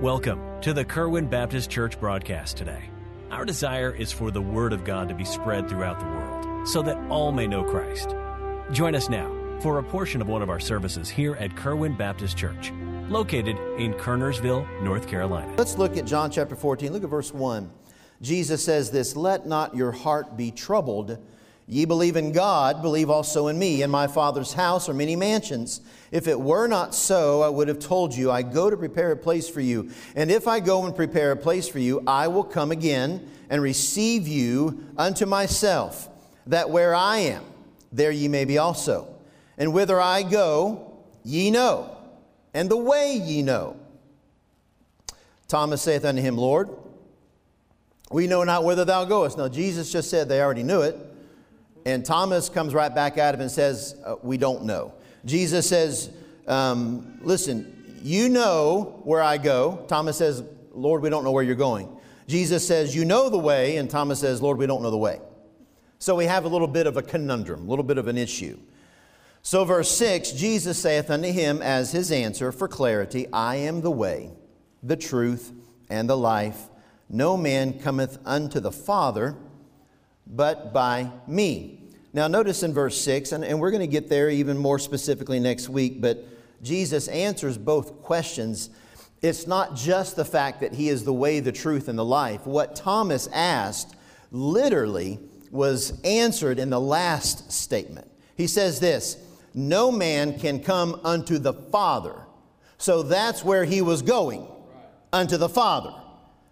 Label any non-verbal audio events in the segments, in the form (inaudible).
Welcome to the Kerwin Baptist Church broadcast today. Our desire is for the Word of God to be spread throughout the world so that all may know Christ. Join us now for a portion of one of our services here at Kerwin Baptist Church, located in Kernersville, North Carolina. Let's look at John chapter 14. Look at verse 1. Jesus says this Let not your heart be troubled. Ye believe in God, believe also in me. In my Father's house are many mansions. If it were not so, I would have told you, I go to prepare a place for you. And if I go and prepare a place for you, I will come again and receive you unto myself, that where I am, there ye may be also. And whither I go, ye know, and the way ye know. Thomas saith unto him, Lord, we know not whither thou goest. Now, Jesus just said they already knew it. And Thomas comes right back at him and says, uh, We don't know. Jesus says, um, Listen, you know where I go. Thomas says, Lord, we don't know where you're going. Jesus says, You know the way. And Thomas says, Lord, we don't know the way. So we have a little bit of a conundrum, a little bit of an issue. So, verse 6 Jesus saith unto him as his answer for clarity, I am the way, the truth, and the life. No man cometh unto the Father but by me. Now, notice in verse 6, and, and we're going to get there even more specifically next week, but Jesus answers both questions. It's not just the fact that he is the way, the truth, and the life. What Thomas asked literally was answered in the last statement. He says this No man can come unto the Father. So that's where he was going, unto the Father.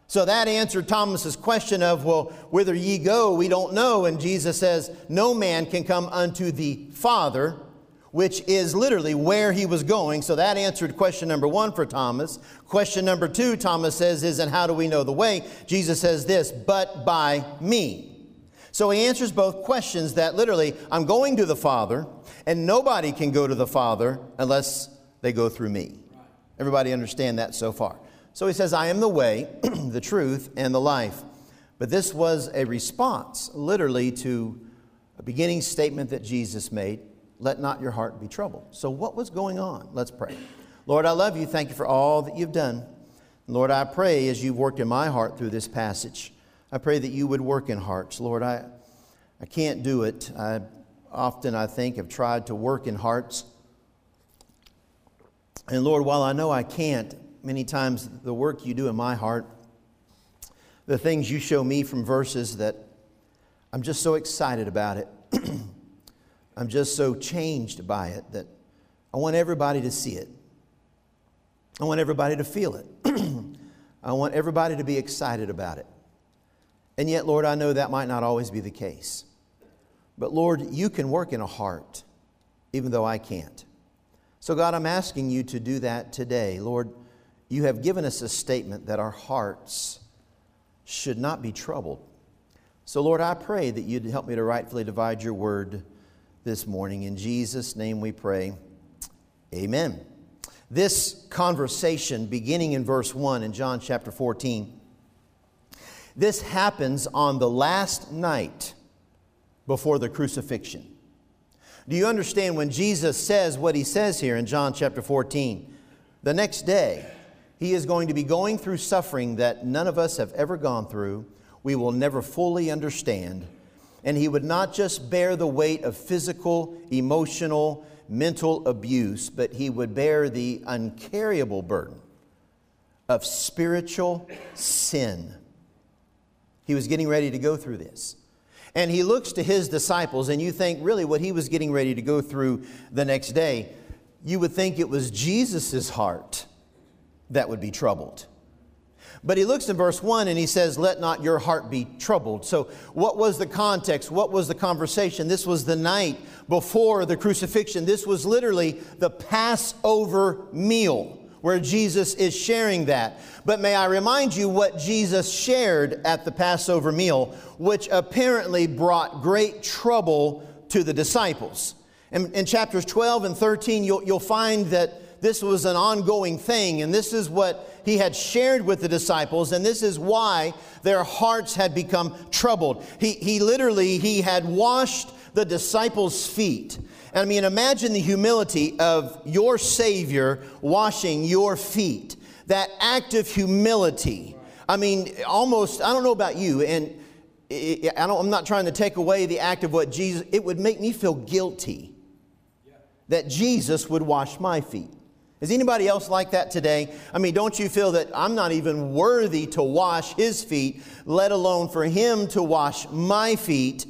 So that answered Thomas's question of, well, whither ye go, we don't know. And Jesus says, no man can come unto the Father, which is literally where he was going. So that answered question number one for Thomas. Question number two, Thomas says, is, and how do we know the way? Jesus says this, but by me. So he answers both questions that literally, I'm going to the Father, and nobody can go to the Father unless they go through me. Everybody understand that so far? So he says, I am the way, (clears throat) the truth, and the life. But this was a response, literally, to a beginning statement that Jesus made let not your heart be troubled. So, what was going on? Let's pray. Lord, I love you. Thank you for all that you've done. Lord, I pray as you've worked in my heart through this passage, I pray that you would work in hearts. Lord, I, I can't do it. I often, I think, have tried to work in hearts. And Lord, while I know I can't, many times the work you do in my heart, the things you show me from verses that I'm just so excited about it. (clears throat) I'm just so changed by it that I want everybody to see it. I want everybody to feel it. (clears throat) I want everybody to be excited about it. And yet, Lord, I know that might not always be the case. But Lord, you can work in a heart, even though I can't. So, God, I'm asking you to do that today. Lord, you have given us a statement that our hearts should not be troubled. So, Lord, I pray that you'd help me to rightfully divide your word this morning. In Jesus' name we pray. Amen. This conversation, beginning in verse 1 in John chapter 14, this happens on the last night before the crucifixion. Do you understand when Jesus says what he says here in John chapter 14? The next day, he is going to be going through suffering that none of us have ever gone through. We will never fully understand. And he would not just bear the weight of physical, emotional, mental abuse, but he would bear the uncarryable burden of spiritual sin. He was getting ready to go through this. And he looks to his disciples, and you think really what he was getting ready to go through the next day, you would think it was Jesus' heart that would be troubled. But he looks in verse 1 and he says, Let not your heart be troubled. So, what was the context? What was the conversation? This was the night before the crucifixion. This was literally the Passover meal where Jesus is sharing that. But may I remind you what Jesus shared at the Passover meal, which apparently brought great trouble to the disciples. In, in chapters 12 and 13, you'll, you'll find that this was an ongoing thing, and this is what he had shared with the disciples, and this is why their hearts had become troubled. He, he literally, he had washed the disciples' feet. And I mean, imagine the humility of your Savior washing your feet. that act of humility. I mean, almost, I don't know about you, and I I'm not trying to take away the act of what Jesus, it would make me feel guilty that Jesus would wash my feet. Is anybody else like that today? I mean, don't you feel that I'm not even worthy to wash his feet, let alone for him to wash my feet?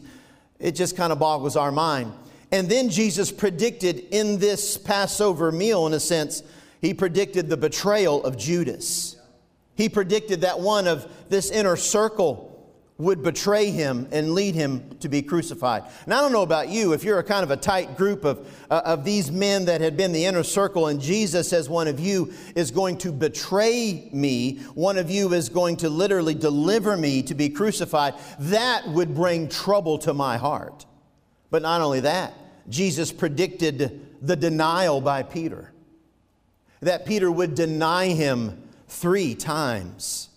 It just kind of boggles our mind. And then Jesus predicted in this Passover meal, in a sense, he predicted the betrayal of Judas. He predicted that one of this inner circle would betray him and lead him to be crucified. And I don't know about you, if you're a kind of a tight group of, uh, of these men that had been the inner circle, and Jesus says one of you is going to betray me, one of you is going to literally deliver me to be crucified, that would bring trouble to my heart. But not only that, Jesus predicted the denial by Peter, that Peter would deny him three times.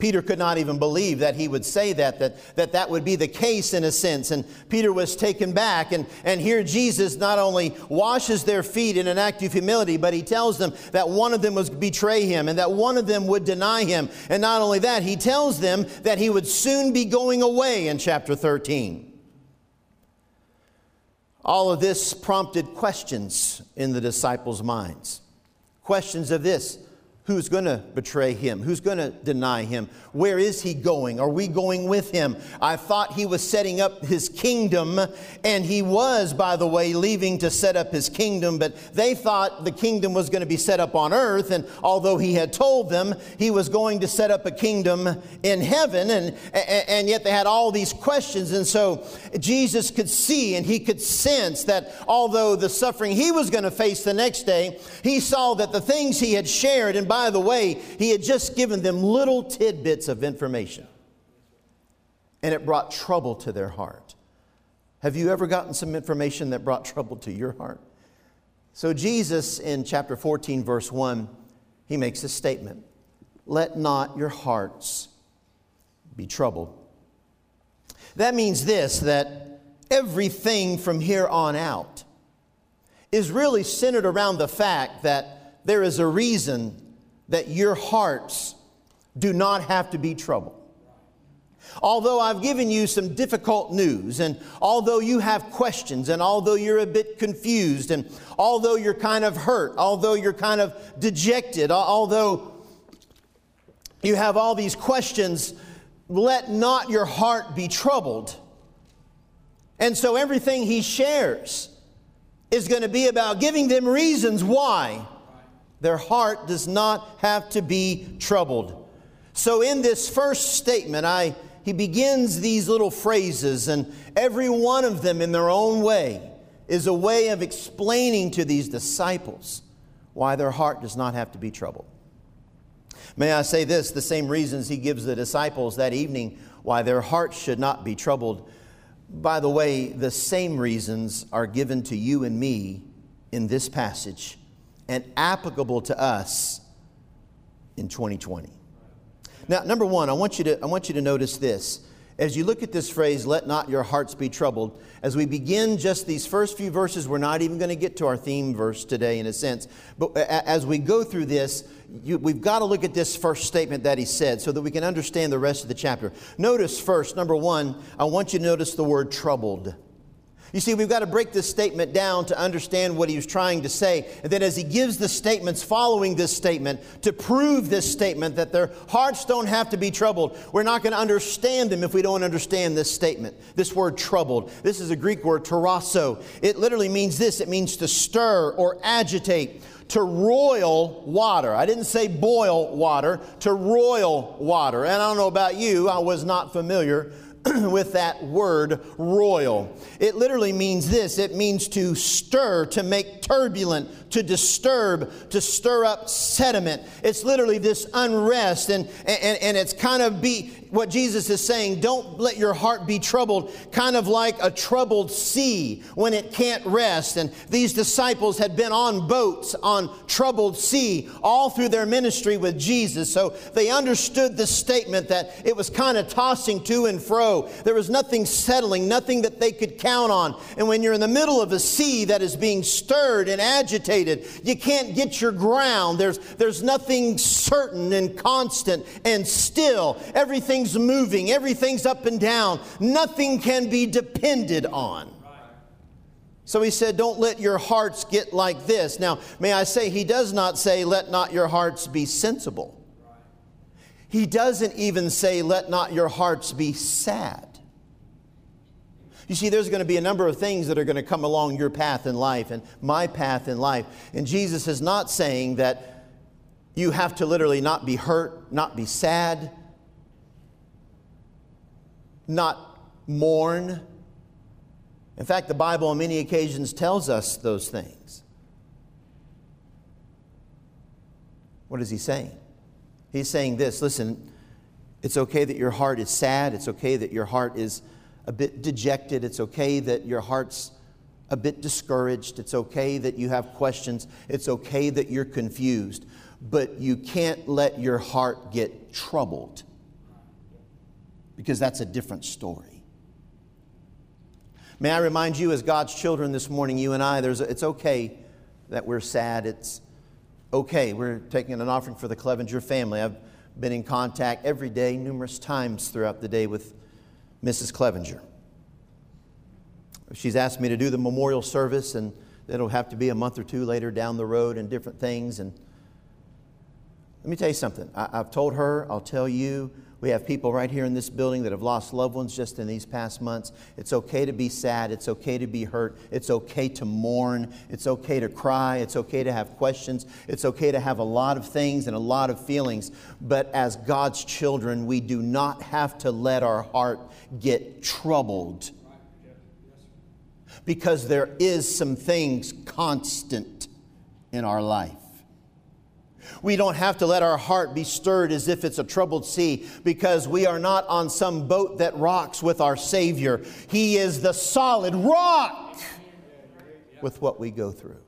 Peter could not even believe that he would say that, that, that that would be the case in a sense. And Peter was taken back. And, and here Jesus not only washes their feet in an act of humility, but he tells them that one of them was betray him and that one of them would deny him. And not only that, he tells them that he would soon be going away in chapter 13. All of this prompted questions in the disciples' minds. Questions of this Who's going to betray him? Who's going to deny him? Where is he going? Are we going with him? I thought he was setting up his kingdom, and he was, by the way, leaving to set up his kingdom, but they thought the kingdom was going to be set up on earth, and although he had told them he was going to set up a kingdom in heaven, and, and yet they had all these questions, and so Jesus could see and he could sense that although the suffering he was going to face the next day, he saw that the things he had shared, and by by the way, he had just given them little tidbits of information. And it brought trouble to their heart. Have you ever gotten some information that brought trouble to your heart? So, Jesus in chapter 14, verse 1, he makes a statement Let not your hearts be troubled. That means this that everything from here on out is really centered around the fact that there is a reason that your hearts do not have to be troubled. Although I've given you some difficult news, and although you have questions, and although you're a bit confused, and although you're kind of hurt, although you're kind of dejected, although you have all these questions, let not your heart be troubled. And so everything he shares is going to be about giving them reasons why their heart does not have to be troubled. So, in this first statement, I, he begins these little phrases, and every one of them, in their own way, is a way of explaining to these disciples why their heart does not have to be troubled. May I say this the same reasons he gives the disciples that evening why their hearts should not be troubled. By the way, the same reasons are given to you and me in this passage and applicable to us in 2020. Now, number one, I want you to, I want you to notice this. As you look at this phrase, let not your hearts be troubled, as we begin just these first few verses, we're not even going to get to our theme verse today in a sense. But as we go through this, you, we've got to look at this first statement that he said so that we can understand the rest of the chapter. Notice first, number one, I want you to notice the word troubled. You see, we've got to break this statement down to understand what he was trying to say. And then, as he gives the statements following this statement to prove this statement that their hearts don't have to be troubled, we're not going to understand them if we don't understand this statement. This word troubled. This is a Greek word, terasso. It literally means this it means to stir or agitate to roil water. I didn't say boil water, to roil water. And I don't know about you, I was not familiar (clears throat) with that word roil. It literally means this it means to stir, to make turbulent, to disturb, to stir up sediment. It's literally this unrest, and, and, and it's kind of be what Jesus is saying don't let your heart be troubled, kind of like a troubled sea when it can't rest. And these disciples had been on boats on troubled sea all through their ministry with Jesus. So they understood the statement that it was kind of tossing to and fro. There was nothing settling, nothing that they could count on. And when you're in the middle of a sea that is being stirred and agitated. You can't get your ground. There's, there's nothing certain and constant and still. Everything's moving, everything's up and down. Nothing can be depended on. So he said, Don't let your hearts get like this. Now, may I say, he does not say, Let not your hearts be sensible. He doesn't even say, Let not your hearts be sad. You see, there's going to be a number of things that are going to come along your path in life and my path in life. And Jesus is not saying that you have to literally not be hurt, not be sad, not mourn. In fact, the Bible on many occasions tells us those things. What is he saying? He's saying this listen, it's okay that your heart is sad, it's okay that your heart is a bit dejected, it's okay that your heart's a bit discouraged, it's okay that you have questions, it's okay that you're confused, but you can't let your heart get troubled because that's a different story. May I remind you, as God's children this morning, you and I, there's a, it's okay that we're sad. It's okay. We're taking an offering for the Clevenger family. I've been in contact every day, numerous times throughout the day, with Mrs. Clevenger. She's asked me to do the memorial service, and it'll have to be a month or two later down the road and different things. And let me tell you something. I, have told her, I'll tell you, we have people right here in this building that have lost loved ones just in these past months. It's okay to be sad. It's okay to be hurt. It's okay to mourn. It's okay to cry. It's okay to have questions. It's okay to have a lot of things and a lot of feelings. But as God's children, we do not have to let our heart get troubled because there is some things constant in our life. We don't have to let our heart be stirred as if it's a troubled sea because we are not on some boat that rocks with our Savior. He is the solid rock with what we go through.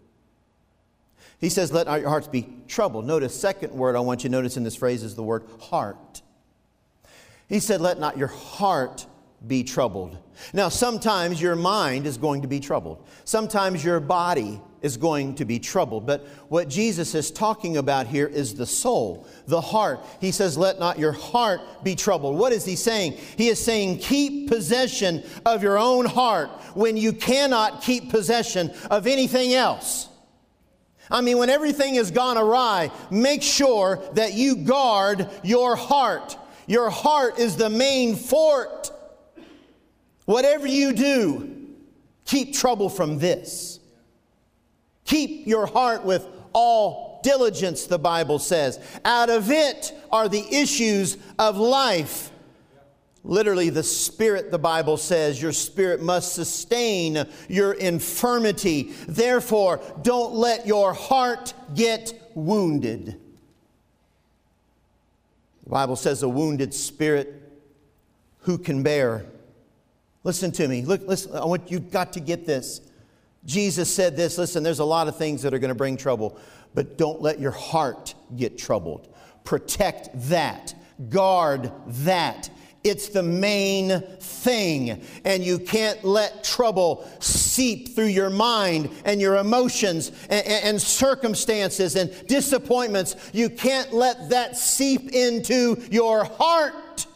He says, Let your hearts be troubled. Notice, second word I want you to notice in this phrase is the word heart. He said, Let not your heart be troubled. Now, sometimes your mind is going to be troubled. Sometimes your body is going to be troubled. But what Jesus is talking about here is the soul, the heart. He says, Let not your heart be troubled. What is he saying? He is saying, Keep possession of your own heart when you cannot keep possession of anything else. I mean, when everything has gone awry, make sure that you guard your heart. Your heart is the main fort. Whatever you do, keep trouble from this. Keep your heart with all diligence, the Bible says. Out of it are the issues of life. Literally, the spirit, the Bible says, your spirit must sustain your infirmity. Therefore, don't let your heart get wounded. The Bible says, a wounded spirit who can bear. Listen to me. Look, listen, I want you've got to get this. Jesus said this listen, there's a lot of things that are going to bring trouble, but don't let your heart get troubled. Protect that, guard that. It's the main thing. And you can't let trouble seep through your mind and your emotions and, and, circumstances and disappointments. You can't let that seep into your heart.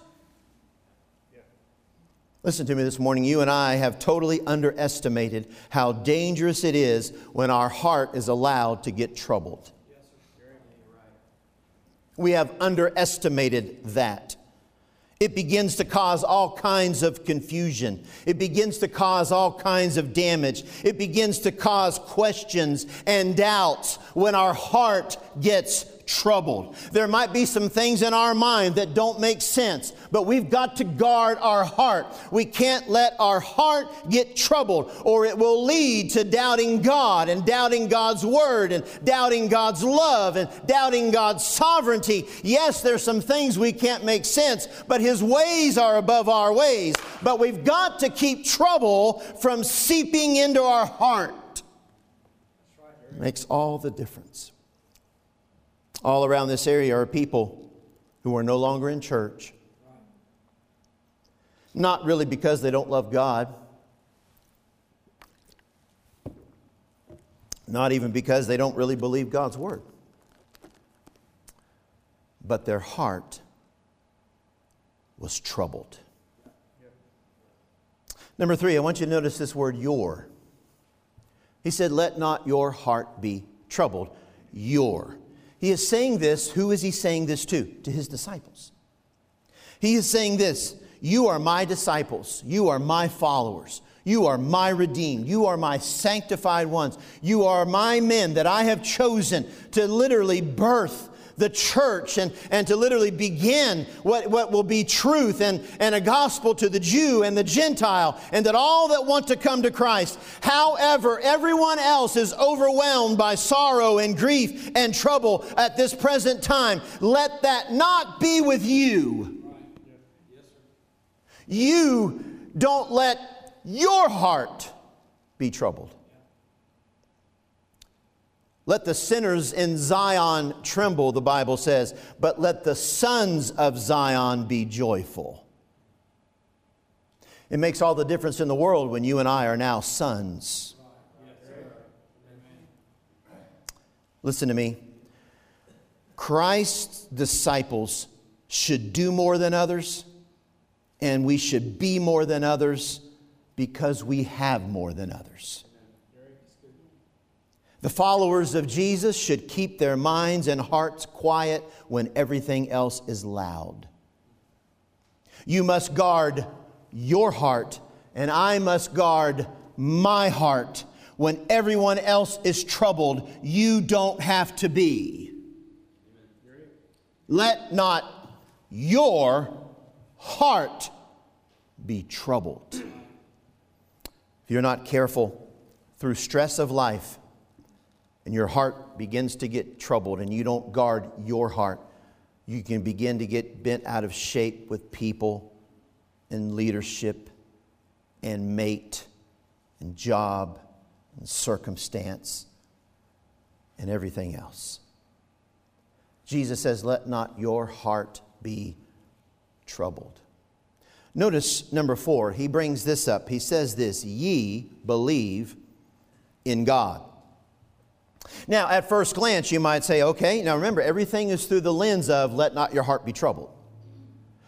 Listen to me this morning. You and I have totally underestimated how dangerous it is when our heart is allowed to get troubled. We have underestimated that. It begins to cause all kinds of confusion. It begins to cause all kinds of damage. It begins to cause questions and doubts when our heart gets troubled. There might be some things in our mind that don't make sense, but we've got to guard our heart. We can't let our heart get troubled, or it will lead to doubting God and doubting God's word and doubting God's love and doubting God's sovereignty. Yes, there's some things we can't make sense, but His ways are above our ways. But we've got to keep trouble from seeping into our heart. Makes all the difference all around this area are people who are no longer in church. Not really because they don't love God. Not even because they don't really believe God's word, but their heart was troubled. Number three, I want you to notice this word your. He said, Let not your heart be troubled. Your. He is saying this. Who is he saying this to? To his disciples. He is saying this You are my disciples. You are my followers. You are my redeemed. You are my sanctified ones. You are my men that I have chosen to literally birth the church and, and to literally begin what, what will be truth and, and a gospel to the Jew and the Gentile, and that all that want to come to Christ. However, everyone else is overwhelmed by sorrow and grief and trouble at this present time. Let that not be with you. You don't let your heart be troubled. Let the sinners in Zion tremble, the Bible says, but let the sons of Zion be joyful. It makes all the difference in the world when you and I are now sons. Listen to me. Christ's disciples should do more than others, and we should be more than others because we have more than others. The followers of Jesus should keep their minds and hearts quiet when everything else is loud. You must guard your heart, and I must guard my heart. When everyone else is troubled, you don't have to be. Let not your heart be troubled. If you're not careful through stress of life, and your heart begins to get troubled and you don't guard your heart, you can begin to get bent out of shape with people and leadership and mate and job and circumstance and everything else. Jesus says, Let not your heart be troubled. Notice number four, he brings this up. He says this Ye believe in God. Now, at first glance, you might say, okay, now remember, everything is through the lens of let not your heart be troubled.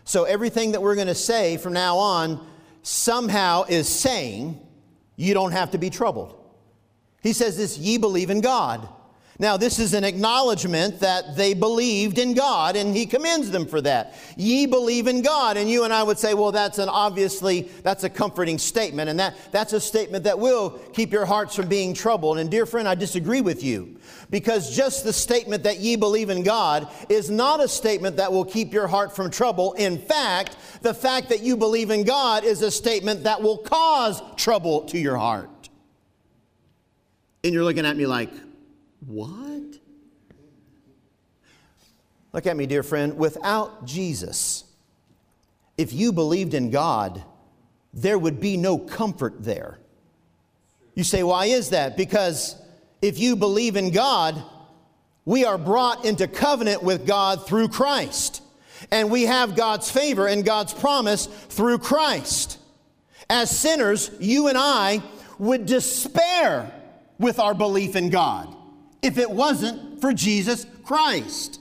So everything that we're going to say from now on somehow is saying you don't have to be troubled. He says this, ye believe in God. Now, this is an acknowledgement that they believed in God, and he commends them for that. Ye believe in God. And you and I would say, well, that's an obviously, that's a comforting statement, and that, that's a statement that will keep your hearts from being troubled. And dear friend, I disagree with you. Because just the statement that ye believe in God is not a statement that will keep your heart from trouble. In fact, the fact that you believe in God is a statement that will cause trouble to your heart. And you're looking at me like, what? Look at me, dear friend. Without Jesus, if you believed in God, there would be no comfort there. You say, why is that? Because if you believe in God, we are brought into covenant with God through Christ. And we have God's favor and God's promise through Christ. As sinners, you and I would despair with our belief in God if it wasn't for Jesus Christ.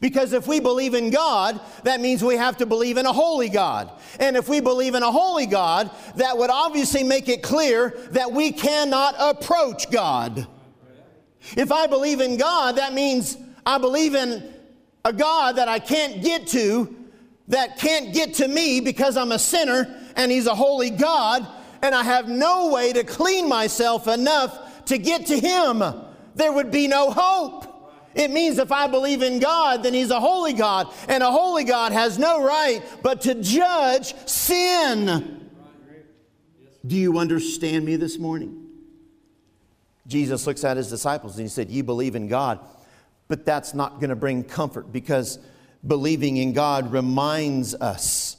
Because if we believe in God, that means we have to believe in a holy God. And if we believe in a holy God, that would obviously make it clear that we cannot approach God. If I believe in God, that means I believe in a God that I can't get to, that can't get to me because I'm a sinner and He's a holy God, and I have no way to clean myself enough to get to Him there would be no hope. It means if I believe in God, then He's a holy God, and a holy God has no right but to judge sin. Do you understand me this morning? Jesus looks at his disciples and he said, You believe in God, but that's not going to bring comfort because believing in God reminds us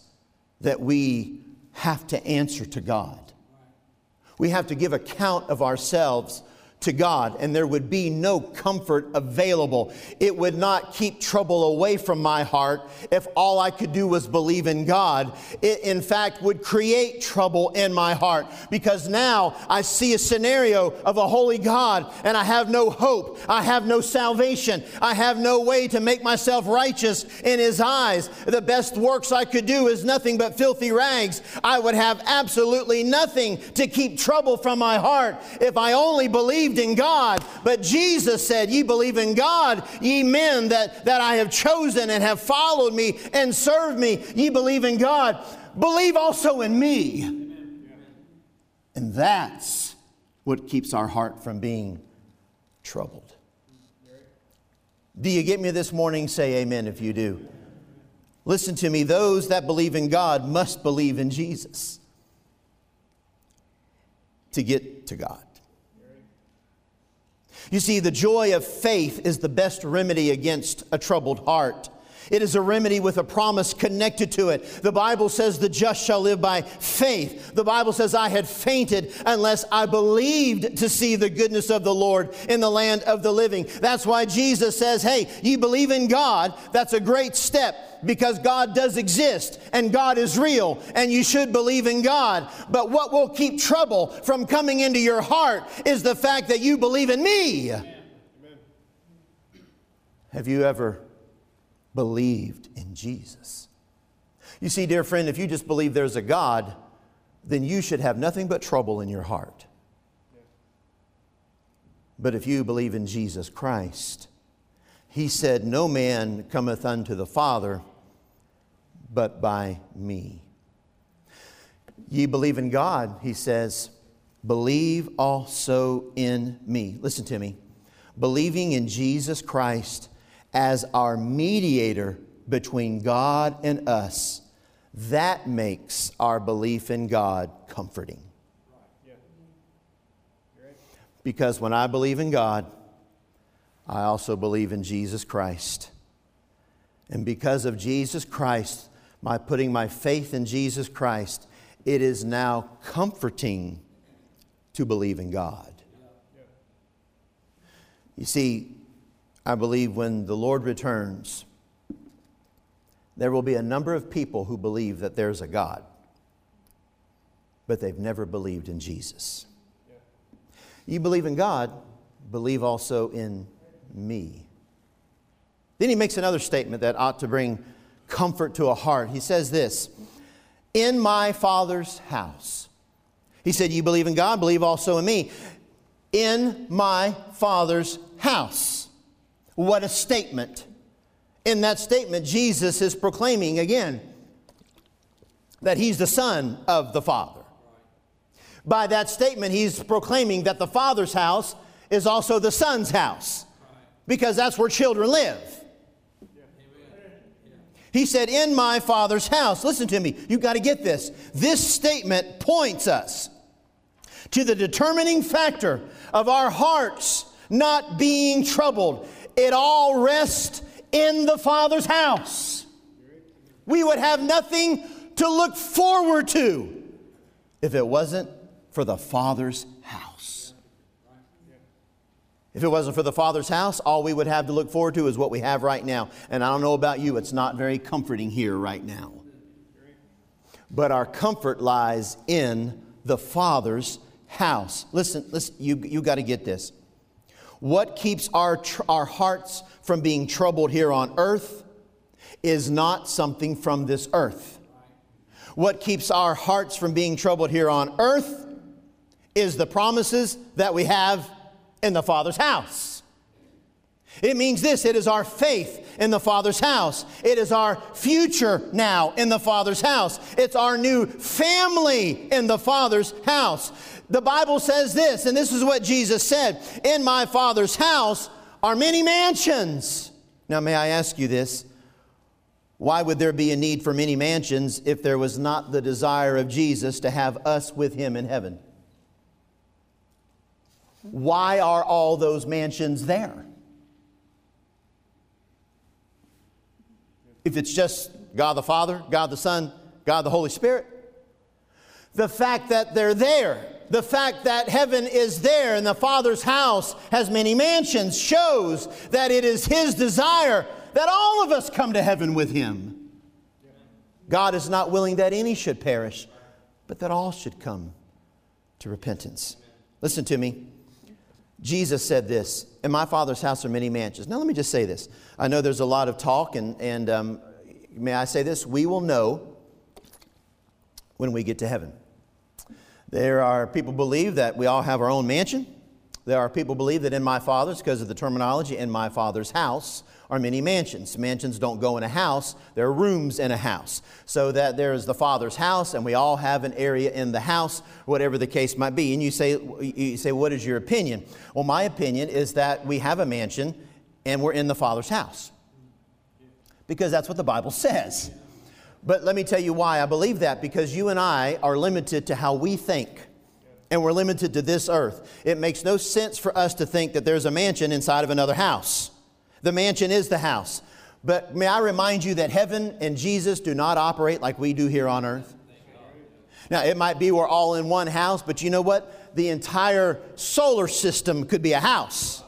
that we have to answer to God. We have to give account of ourselves to God, and there would be no comfort available. It would not keep trouble away from my heart if all I could do was believe in God. It, in fact, would create trouble in my heart because now I see a scenario of a holy God and I have no hope. I have no salvation. I have no way to make myself righteous in His eyes. The best works I could do is nothing but filthy rags. I would have absolutely nothing to keep trouble from my heart if I only believed believed in God. But Jesus said, Ye believe in God, ye men that, that I have chosen and have followed me and served me, ye believe in God. Believe also in me. And that's what keeps our heart from being troubled. Do you get me this morning? Say amen if you do. Listen to me. Those that believe in God must believe in Jesus to get to God. You see, the joy of faith is the best remedy against a troubled heart. It is a remedy with a promise connected to it. The Bible says the just shall live by faith. The Bible says, I had fainted unless I believed to see the goodness of the Lord in the land of the living. That's why Jesus says, Hey, you believe in God. That's a great step because God does exist and God is real and you should believe in God. But what will keep trouble from coming into your heart is the fact that you believe in me. Amen. Have you ever believed in Jesus? You see, dear friend, if you just believe there's a God, then you should have nothing but trouble in your heart. But if you believe in Jesus Christ, he said, No man cometh unto the Father but by me. Ye believe in God, he says, believe also in me. Listen to me. Believing in Jesus Christ as our mediator between God and us, that makes our belief in God comforting. Because when I believe in God, I also believe in Jesus Christ. And because of Jesus Christ, my putting my faith in Jesus Christ, it is now comforting to believe in God. You see, I believe when the Lord returns, there will be a number of people who believe that there's a God, but they've never believed in Jesus. You believe in God, believe also in me. Then he makes another statement that ought to bring comfort to a heart. He says this In my Father's house. He said, You believe in God, believe also in me. In my Father's house. What a statement. In that statement, Jesus is proclaiming again that he's the Son of the Father. By that statement, he's proclaiming that the Father's house is also the Son's house because that's where children live. He said, In my Father's house. Listen to me. You've got to get this. This statement points us to the determining factor of our hearts not being troubled. It all rests in the Father's house. We would have nothing to look forward to if it wasn't for the Father's house. if it wasn't for the Father's house, all we would have to look forward to is what we have right now. And I don't know about you, it's not very comforting here right now. But our comfort lies in the Father's house. Listen, listen you, you got to get this. What keeps our, tr- our hearts from being troubled here on earth is not something from this earth. What keeps our hearts from being troubled here on earth is the promises that we have in the Father's house. It means this it is our faith in the Father's house. It is our future now in the Father's house. It's our new family in the Father's house. The Bible says this, and this is what Jesus said In my Father's house are many mansions. Now, may I ask you this? Why would there be a need for many mansions if there was not the desire of Jesus to have us with him in heaven? Why are all those mansions there? If it's just God the Father, God the Son, God the Holy Spirit, the fact that they're there the fact that heaven is there and the Father's house has many mansions shows that it is His desire that all of us come to heaven with Him. God is not willing that any should perish, but that all should come to repentance. Listen to me. Jesus said this In my Father's house are many mansions. Now, let me just say this. I know there's a lot of talk, and, and um, may I say this? We will know when we get to heaven. There are people believe that we all have our own mansion. There are people believe that in my father's, because of the terminology, in my father's house are many mansions. Mansions don't go in a house, there are rooms in a house. So that there is the father's house, and we all have an area in the house, whatever the case might be. And you say, you say, what is your opinion? Well, my opinion is that we have a mansion and we're in the father's house. Because that's what the Bible says. But let me tell you why I believe that because you and I are limited to how we think. And we're limited to this earth. It makes no sense for us to think that there's a mansion inside of another house. The mansion is the house. But may I remind you that heaven and Jesus do not operate like we do here on earth? Now, it might be we're all in one house, but you know what? The entire solar system could be a house.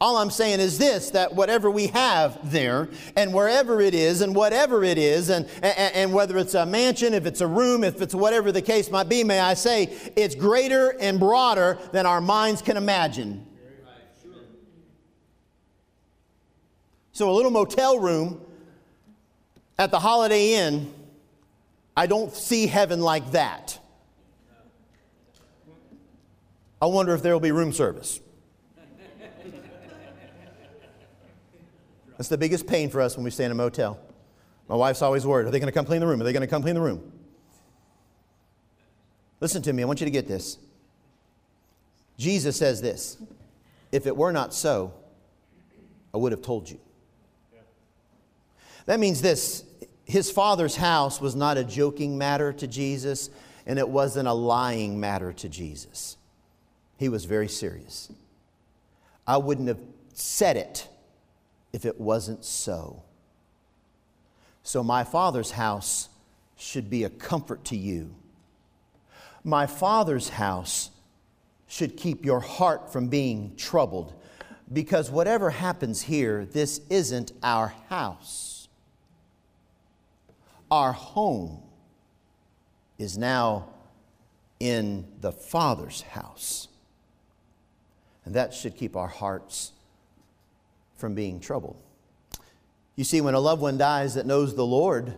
All I'm saying is this that whatever we have there, and wherever it is, and whatever it is, and, and, and, whether it's a mansion, if it's a room, if it's whatever the case might be, may I say, it's greater and broader than our minds can imagine. So, a little motel room at the Holiday Inn, I don't see heaven like that. I wonder if there will be room service. That's the biggest pain for us when we stay in a motel. My wife's always worried are they going to come clean the room? Are they going to come clean the room? Listen to me, I want you to get this. Jesus says this If it were not so, I would have told you. That means this his father's house was not a joking matter to Jesus, and it wasn't a lying matter to Jesus. He was very serious. I wouldn't have said it if it wasn't so. So, my Father's house should be a comfort to you. My Father's house should keep your heart from being troubled because whatever happens here, this isn't our house. Our home is now in the Father's house. And that should keep our hearts from being troubled. You see, when a loved one dies that knows the Lord,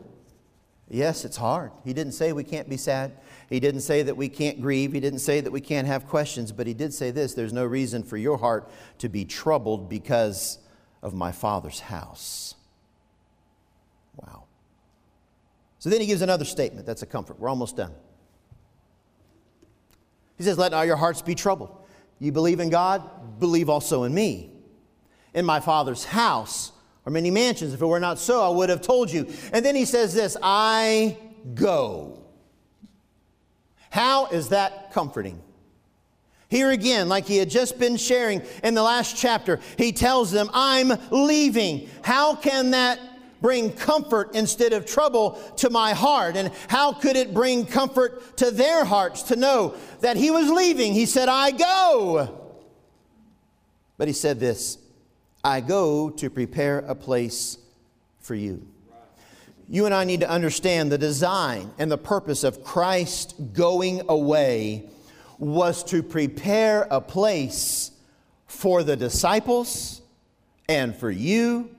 yes, it's hard. He didn't say we can't be sad. He didn't say that we can't grieve. He didn't say that we can't have questions, but he did say this there's no reason for your heart to be troubled because of my Father's house. Wow. So then he gives another statement that's a comfort. We're almost done. He says, Let not your hearts be troubled. You believe in God, believe also in me in my Father's house are many mansions. If it were not so, I would have told you. And then he says this I go. How is that comforting? Here again, like he had just been sharing in the last chapter, he tells them, I'm leaving. How can that bring comfort instead of trouble to my heart? And how could it bring comfort to their hearts to know that he was leaving? He said, I go. But he said this I go to prepare a place for you. You and I need to understand the design and the purpose of Christ going away was to prepare a place for the disciples and for you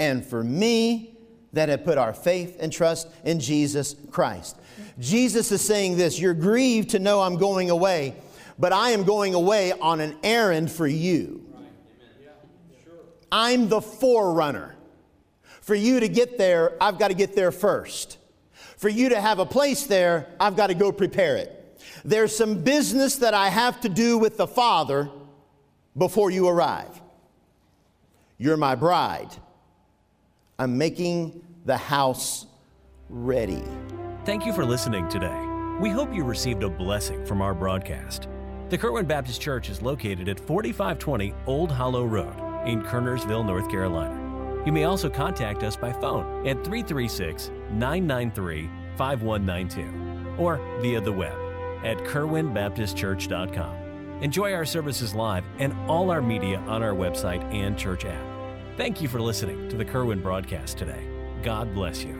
and for me that have put our faith and trust in Jesus Christ. Jesus is saying this You're grieved to know I'm going away, but I am going away on an errand for you. I'm the forerunner. For you to get there, I've got to get there first. For you to have a place there, I've got to go prepare it. There's some business that I have to do with the Father before you arrive. You're my bride. I'm making the house ready. Thank you for listening today. We hope you received a blessing from our broadcast. The Kerwin Baptist Church is located at 4520 Old Hollow Road in Kernersville, North Carolina. You may also contact us by phone at 336 993 5192 or via the web at kerwinbaptistchurch.com. Enjoy our services live and all our media on our website and church app. Thank you for listening to the Kerwin broadcast today. God bless you.